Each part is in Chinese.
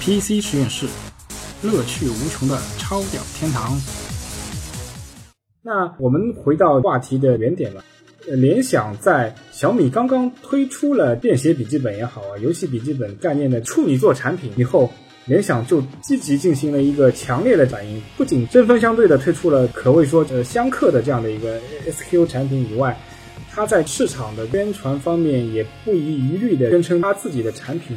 PC 实验室，乐趣无穷的超屌天堂。那我们回到话题的原点了。呃，联想在小米刚刚推出了便携笔记本也好啊，游戏笔记本概念的处女座产品以后，联想就积极进行了一个强烈的反应，不仅针锋相对的推出了可谓说呃相克的这样的一个 SQ 产品以外，它在市场的宣传方面也不遗余力的宣称它自己的产品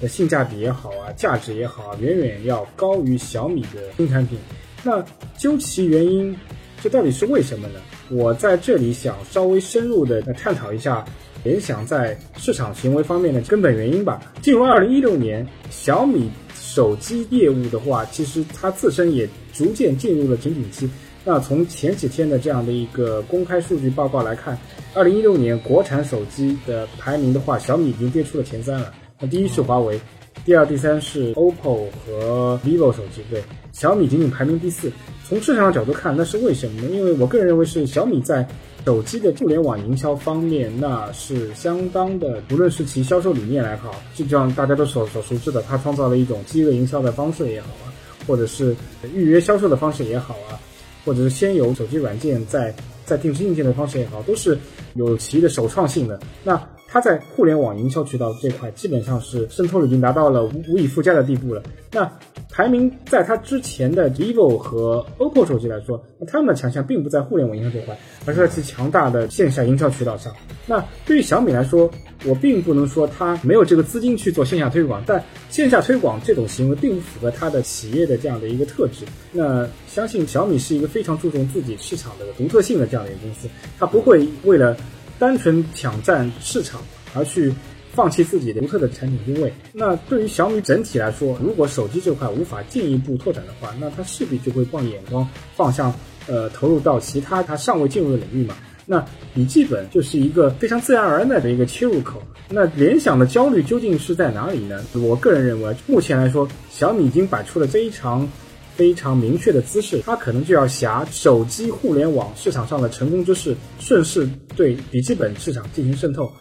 的性价比也好啊，价值也好啊，远远要高于小米的新产品。那究其原因，这到底是为什么呢？我在这里想稍微深入的探讨一下联想在市场行为方面的根本原因吧。进入二零一六年，小米手机业务的话，其实它自身也逐渐进入了瓶颈期。那从前几天的这样的一个公开数据报告来看，二零一六年国产手机的排名的话，小米已经跌出了前三了。那第一是华为。第二、第三是 OPPO 和 vivo 手机，对，小米仅仅排名第四。从市场的角度看，那是为什么呢？因为我个人认为是小米在手机的互联网营销方面，那是相当的，无论是其销售理念来好，就像大家都所所熟知的，它创造了一种饥饿营销的方式也好啊，或者是预约销售的方式也好啊，或者是先有手机软件再再定制硬件的方式也好，都是有其的首创性的。那它在互联网营销渠道这块基本上是渗透率已经达到了无无以复加的地步了。那排名在它之前的 vivo 和 OPPO 手机来说，那他们的强项并不在互联网营销这块，而是在其强大的线下营销渠道上。那对于小米来说，我并不能说它没有这个资金去做线下推广，但线下推广这种行为并不符合它的企业的这样的一个特质。那相信小米是一个非常注重自己市场的独特性的这样的一个公司，它不会为了。单纯抢占市场而去放弃自己独特的产品定位，那对于小米整体来说，如果手机这块无法进一步拓展的话，那它势必就会把眼光放向呃投入到其他它尚未进入的领域嘛。那笔记本就是一个非常自然而然的一个切入口。那联想的焦虑究竟是在哪里呢？我个人认为，目前来说，小米已经摆出了非常。非常明确的姿势，它可能就要挟手机互联网市场上的成功之势，顺势对笔记本市场进行渗透。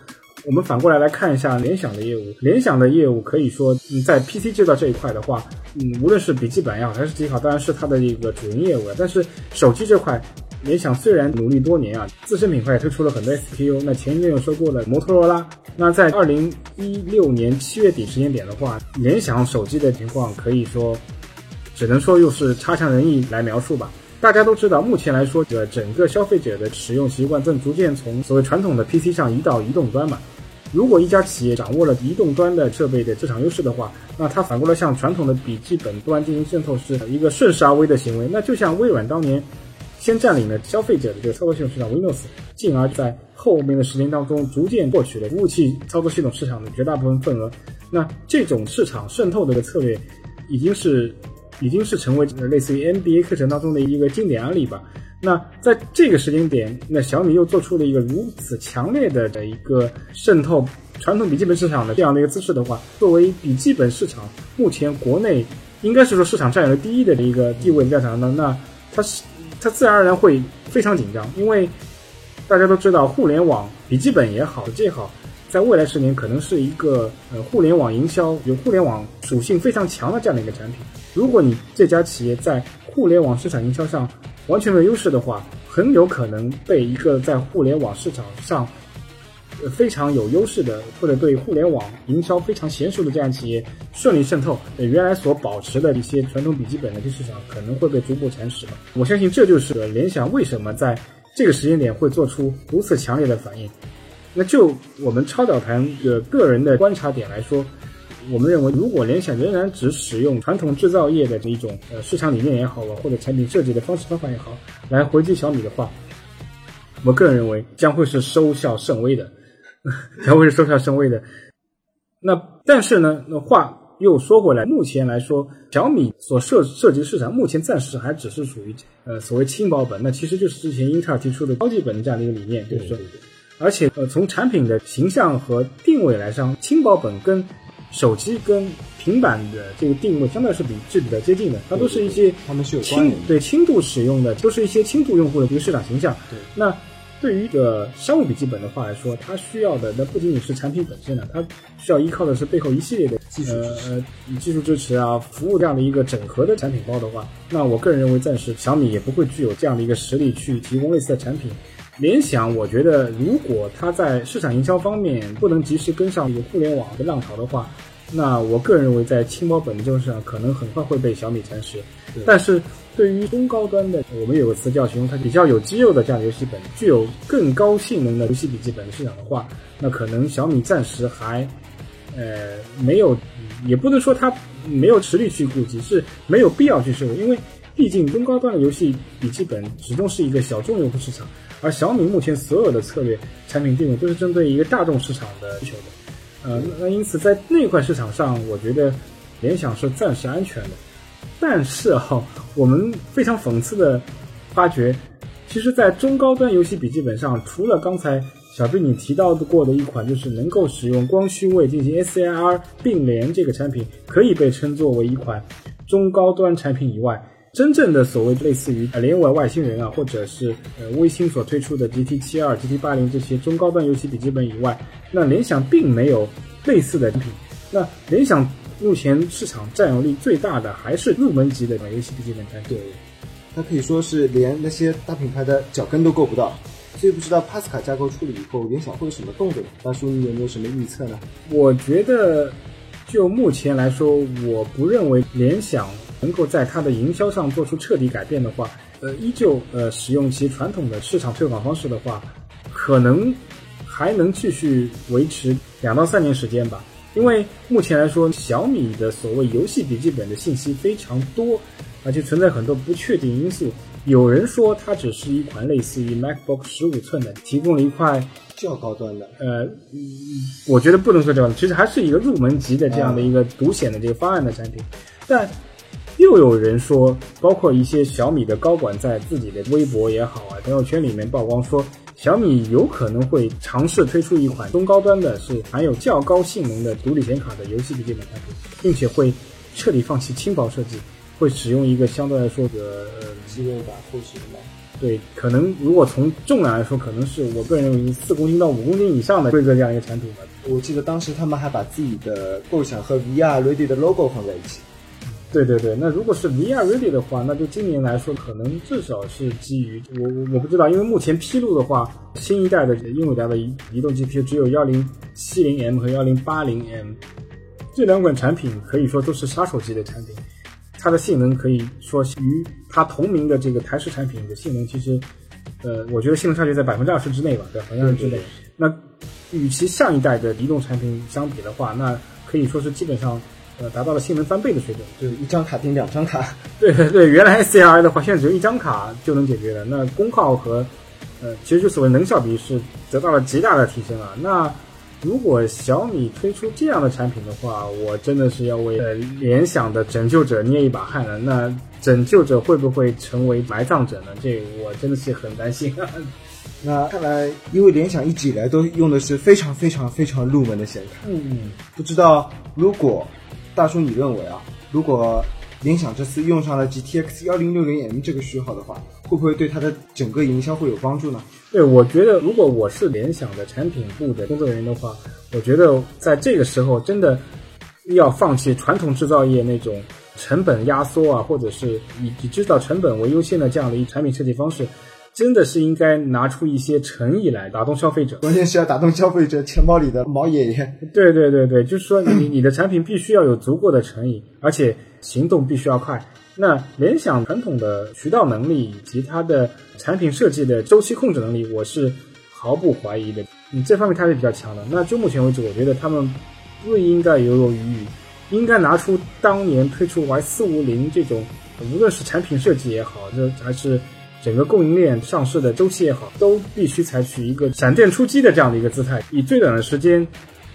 我们反过来来看一下联想的业务，联想的业务可以说，嗯，在 PC 制造这一块的话，嗯，无论是笔记本也好，还是机好，当然是它的一个主营业务了。但是手机这块，联想虽然努力多年啊，自身品牌也推出了很多 SKU，那前一阵又收购了摩托罗拉。那在二零一六年七月底时间点的话，联想手机的情况可以说。只能说又是差强人意来描述吧。大家都知道，目前来说，这整个消费者的使用习惯正逐渐从所谓传统的 PC 上移到移动端嘛。如果一家企业掌握了移动端的设备的市场优势的话，那它反过来向传统的笔记本端进行渗透，是一个顺势而为的行为。那就像微软当年先占领了消费者的这个操作系统市场 Windows，进而在后面的十年当中逐渐获取了服务器操作系统市场的绝大部分份额。那这种市场渗透的一个策略，已经是。已经是成为类似于 NBA 课程当中的一个经典案例吧。那在这个时间点，那小米又做出了一个如此强烈的的一个渗透传统笔记本市场的这样的一个姿势的话，作为笔记本市场目前国内应该是说市场占有率第一的一个地位调查呢，那它是它自然而然会非常紧张，因为大家都知道互联网笔记本也好，这也好。在未来十年，可能是一个呃互联网营销有互联网属性非常强的这样的一个产品。如果你这家企业在互联网市场营销上完全没有优势的话，很有可能被一个在互联网市场上非常有优势的或者对互联网营销非常娴熟的这样企业顺利渗透，原来所保持的一些传统笔记本的市场可能会被逐步蚕食了。我相信这就是联想为什么在这个时间点会做出如此强烈的反应。那就我们超导谈的个人的观察点来说，我们认为，如果联想仍然只使用传统制造业的这一种呃市场理念也好啊，或者产品设计的方式方法也好，来回击小米的话，我个人认为将会是收效甚微的，将会是收效甚微的。那但是呢，那话又说回来，目前来说，小米所涉涉及市场，目前暂时还只是属于呃所谓轻薄本，那其实就是之前英特尔提出的高级本的这样的一个理念，就是说。而且，呃，从产品的形象和定位来上，轻薄本跟手机跟平板的这个定位，相对是比是比较接近的。它都是一是些轻对轻度使用的，都是一些轻度用户的这个市场形象。对。那对于一个商务笔记本的话来说，它需要的那不仅仅是产品本身了，它需要依靠的是背后一系列的技术呃呃技术支持啊、服务这样的一个整合的产品包的话，那我个人认为暂时小米也不会具有这样的一个实力去提供类似的产品。联想，我觉得如果它在市场营销方面不能及时跟上互联网的浪潮的话，那我个人认为在轻薄本的这种市场可能很快会被小米蚕食。但是对于中高端的，我们有个词叫形容它比较有肌肉的这样的游戏本，具有更高性能的游戏笔记本市场的话，那可能小米暂时还，呃，没有，也不能说它没有实力去顾及，是没有必要去涉入，因为毕竟中高端的游戏笔记本始终是一个小众用户市场，而小米目前所有的策略产品定位都是针对一个大众市场的需求的，呃，那因此在那块市场上，我觉得联想是暂时安全的。但是哈，我们非常讽刺的发觉，其实，在中高端游戏笔记本上，除了刚才小贝你提到的过的一款，就是能够使用光驱位进行 S I R 并联这个产品，可以被称作为一款中高端产品以外，真正的所谓类似于联网外星人啊，或者是呃微星所推出的 GT 七二、GT 八零这些中高端游戏笔记本以外，那联想并没有类似的产品。那联想。目前市场占有率最大的还是入门级的游戏笔记本产品，它可以说是连那些大品牌的脚跟都够不到。所以不知道帕斯卡架构出了以后，联想会有什么动作？大叔，你有没有什么预测呢？我觉得，就目前来说，我不认为联想能够在它的营销上做出彻底改变的话，呃，依旧呃使用其传统的市场推广方式的话，可能还能继续维持两到三年时间吧。因为目前来说，小米的所谓游戏笔记本的信息非常多，而且存在很多不确定因素。有人说它只是一款类似于 MacBook 十五寸的，提供了一块较高端的。呃，我觉得不能说这样，其实还是一个入门级的这样的一个独显的这个方案的产品。但又有人说，包括一些小米的高管在自己的微博也好啊、朋友圈里面曝光说。小米有可能会尝试推出一款中高端的，是含有较高性能的独立显卡的游戏笔记本产品，并且会彻底放弃轻薄设计，会使用一个相对来说的呃机位板后持的。对，可能如果从重量来说，可能是我个人认为四公斤到五公斤以上的规格这样一个产品吧。我记得当时他们还把自己的构想和 VR Ready 的 logo 放在一起。对对对，那如果是 VR Ready 的话，那就今年来说，可能至少是基于我我我不知道，因为目前披露的话，新一代的英伟达的移移动 GPU 只有幺零七零 M 和幺零八零 M，这两款产品可以说都是杀手级的产品，它的性能可以说与它同名的这个台式产品的性能，其实，呃，我觉得性能差距在百分之二十之内吧，对，百分之二十之内。那与其上一代的移动产品相比的话，那可以说是基本上。呃，达到了性能翻倍的水准，就是一张卡顶两张卡。对对对，原来 SCR 的话，现在只有一张卡就能解决了。那功耗和呃，其实就所谓能效比是得到了极大的提升啊。那如果小米推出这样的产品的话，我真的是要为呃联想的拯救者捏一把汗了。那拯救者会不会成为埋葬者呢？这我真的是很担心。那看来，因为联想一直以来都用的是非常非常非常入门的显卡，嗯嗯，不知道如果。大叔，你认为啊，如果联想这次用上了 GTX 幺零六零 M 这个序号的话，会不会对它的整个营销会有帮助呢？对，我觉得如果我是联想的产品部的工作人员的话，我觉得在这个时候真的要放弃传统制造业那种成本压缩啊，或者是以以制造成本为优先的这样的一产品设计方式。真的是应该拿出一些诚意来打动消费者，关键是要打动消费者钱包里的毛爷爷。对对对对，就是说你 你的产品必须要有足够的诚意，而且行动必须要快。那联想传统的渠道能力以及它的产品设计的周期控制能力，我是毫不怀疑的。你这方面它是比较强的。那就目前为止，我觉得他们不应该犹犹豫豫，应该拿出当年推出 Y 四五零这种，无论是产品设计也好，这还是。整个供应链上市的周期也好，都必须采取一个闪电出击的这样的一个姿态，以最短的时间，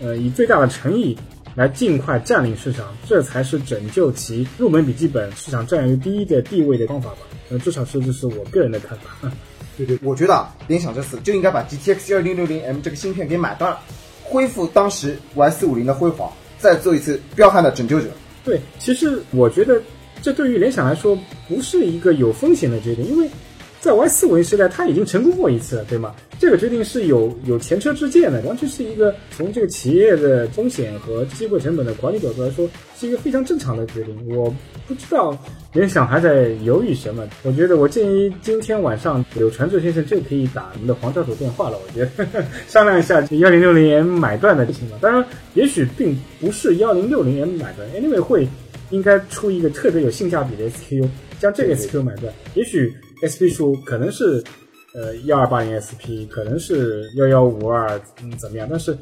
呃，以最大的诚意来尽快占领市场，这才是拯救其入门笔记本市场占有率第一的地位的方法吧。呃，至少是这是我个人的看法。对对，我觉得啊，联想这次就应该把 GTX 幺零六零 M 这个芯片给买断，恢复当时 Y 四五零的辉煌，再做一次彪悍的拯救者。对，其实我觉得这对于联想来说不是一个有风险的决定，因为。在 Y 四五零时代，它已经成功过一次了，对吗？这个决定是有有前车之鉴的，完全是一个从这个企业的风险和机会成本的管理角度来说，是一个非常正常的决定。我不知道联想还在犹豫什么。我觉得我建议今天晚上柳传志先生就可以打我们的黄教授电话了。我觉得 商量一下幺零六零 M 买断的事情况。当然，也许并不是幺零六零 M 买断，Anyway 会应该出一个特别有性价比的 SKU，将这个 SKU 买断。也许 SP 数可能是。呃，幺二八零 SP 可能是幺幺五二，嗯，怎么样？但是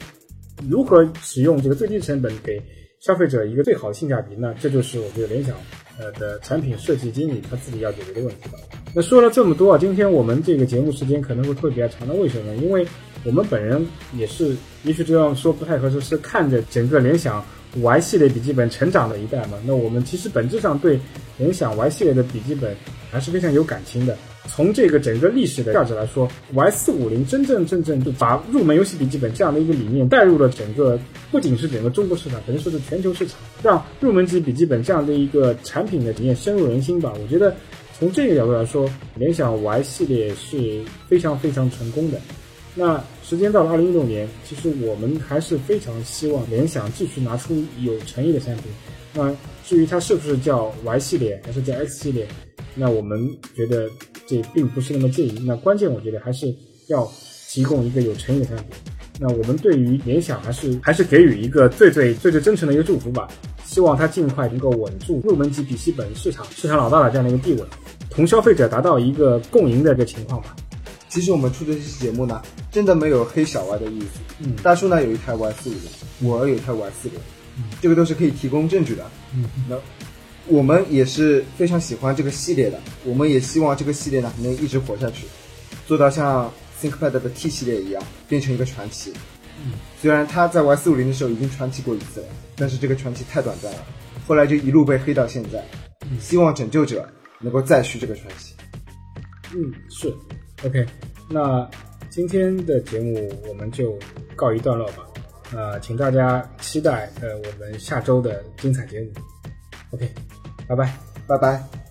如何使用这个最低成本给消费者一个最好的性价比？那这就是我觉得联想呃的产品设计经理他自己要解决的问题吧。那说了这么多啊，今天我们这个节目时间可能会会比较长，那为什么？因为我们本人也是，也许这样说不太合适，是看着整个联想 Y 系列笔记本成长的一代嘛。那我们其实本质上对联想 Y 系列的笔记本还是非常有感情的。从这个整个历史的价值来说，Y 四五零真正正正就把入门游戏笔记本这样的一个理念带入了整个，不仅是整个中国市场，可能说是全球市场，让入门级笔记本这样的一个产品的理念深入人心吧。我觉得从这个角度来说，联想 Y 系列是非常非常成功的。那时间到了二零一六年，其实我们还是非常希望联想继续拿出有诚意的产品。那至于它是不是叫 Y 系列还是叫 X 系列，那我们觉得。这并不是那么介意，那关键我觉得还是要提供一个有诚意的产品。那我们对于联想还是还是给予一个最最最最真诚的一个祝福吧，希望它尽快能够稳住入门级笔记本市场市场老大的这样的一个地位，同消费者达到一个共赢的一个情况吧。其实我们出这期节目呢，真的没有黑小 Y 的意思。嗯，大叔呢有一台 Y 四五零，我有一台 Y 四零，这个都是可以提供证据的。嗯，那。我们也是非常喜欢这个系列的，我们也希望这个系列呢能一直活下去，做到像 ThinkPad 的 T 系列一样变成一个传奇。嗯，虽然他在 Y 四五零的时候已经传奇过一次了，但是这个传奇太短暂了，后来就一路被黑到现在。希望拯救者能够再续这个传奇。嗯，是。OK，那今天的节目我们就告一段落吧。呃，请大家期待呃我们下周的精彩节目。OK。拜拜，拜拜。